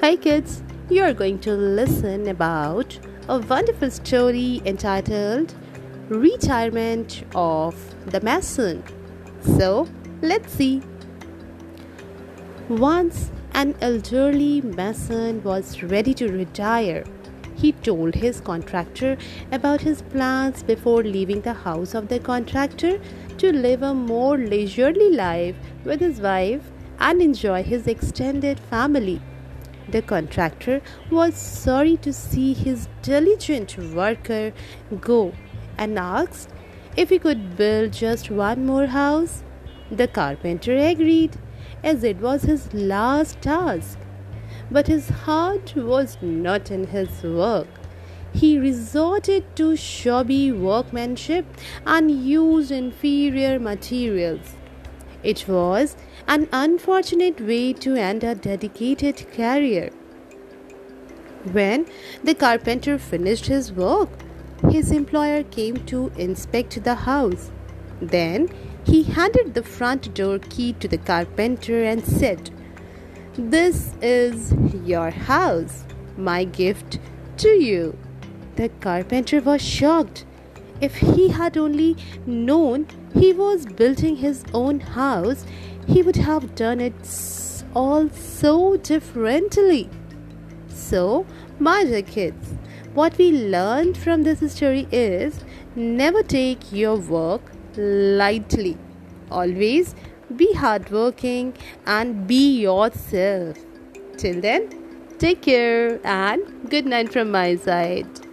Hi kids, you are going to listen about a wonderful story entitled Retirement of the Mason. So, let's see. Once an elderly mason was ready to retire. He told his contractor about his plans before leaving the house of the contractor to live a more leisurely life with his wife and enjoy his extended family. The contractor was sorry to see his diligent worker go and asked if he could build just one more house. The carpenter agreed, as it was his last task. But his heart was not in his work. He resorted to shabby workmanship and used inferior materials. It was an unfortunate way to end a dedicated career. When the carpenter finished his work, his employer came to inspect the house. Then he handed the front door key to the carpenter and said, This is your house, my gift to you. The carpenter was shocked if he had only known he was building his own house, he would have done it all so differently. So, my dear kids, what we learned from this story is never take your work lightly. Always be hardworking and be yourself. Till then, take care and good night from my side.